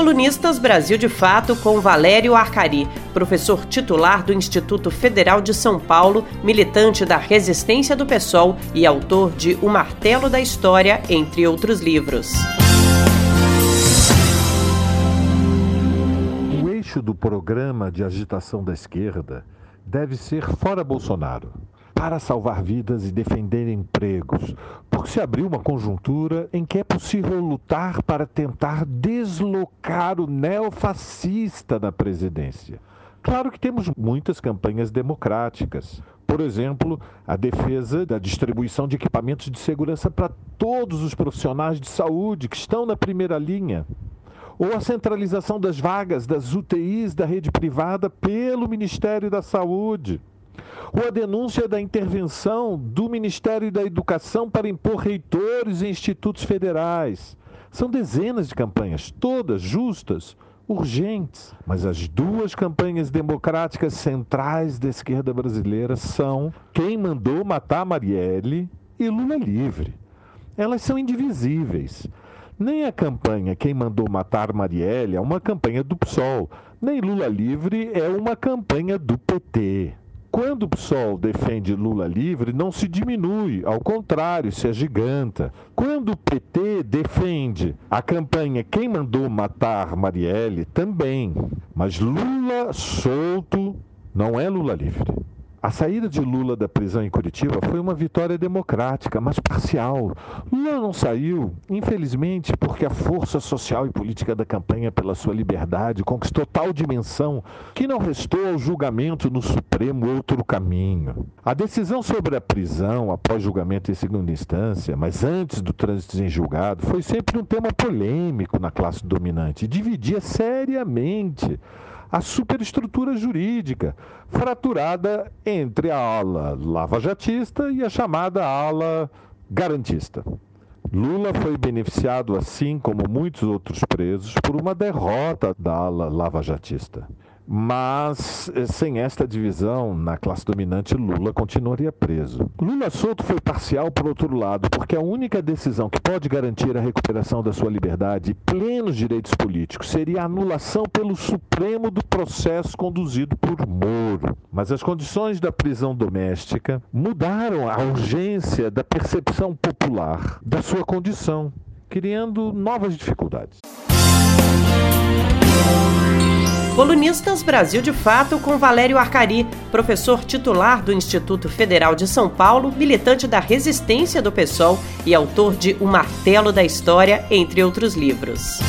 Colunistas Brasil de Fato com Valério Arcari, professor titular do Instituto Federal de São Paulo, militante da resistência do PSOL e autor de O Martelo da História, entre outros livros. O eixo do programa de agitação da esquerda deve ser fora Bolsonaro para salvar vidas e defender empregos, porque se abriu uma conjuntura em que é possível lutar para tentar deslocar o neofascista da presidência. Claro que temos muitas campanhas democráticas. Por exemplo, a defesa da distribuição de equipamentos de segurança para todos os profissionais de saúde que estão na primeira linha. Ou a centralização das vagas das UTIs da rede privada pelo Ministério da Saúde ou a denúncia da intervenção do Ministério da Educação para impor reitores em institutos federais. São dezenas de campanhas, todas justas, urgentes. Mas as duas campanhas democráticas centrais da esquerda brasileira são quem mandou matar Marielle e Lula livre. Elas são indivisíveis. Nem a campanha Quem Mandou Matar Marielle é uma campanha do PSOL, nem Lula Livre é uma campanha do PT. Quando o PSOL defende Lula livre, não se diminui, ao contrário, se agiganta. Quando o PT defende a campanha Quem Mandou Matar Marielle, também. Mas Lula solto não é Lula livre. A saída de Lula da prisão em Curitiba foi uma vitória democrática, mas parcial. Lula não saiu, infelizmente, porque a força social e política da campanha pela sua liberdade conquistou tal dimensão que não restou ao julgamento no Supremo outro caminho. A decisão sobre a prisão após julgamento em segunda instância, mas antes do trânsito em julgado, foi sempre um tema polêmico na classe dominante dividia seriamente a superestrutura jurídica, fraturada entre a ala lavajatista e a chamada ala garantista. Lula foi beneficiado, assim como muitos outros presos, por uma derrota da ala lavajatista. Mas eh, sem esta divisão na classe dominante, Lula continuaria preso. Lula solto foi parcial por outro lado, porque a única decisão que pode garantir a recuperação da sua liberdade e plenos direitos políticos seria a anulação pelo Supremo do processo conduzido por Moro. Mas as condições da prisão doméstica mudaram a urgência da percepção popular da sua condição, criando novas dificuldades. Colunistas Brasil de Fato com Valério Arcari, professor titular do Instituto Federal de São Paulo, militante da resistência do PSOL e autor de O Martelo da História, entre outros livros.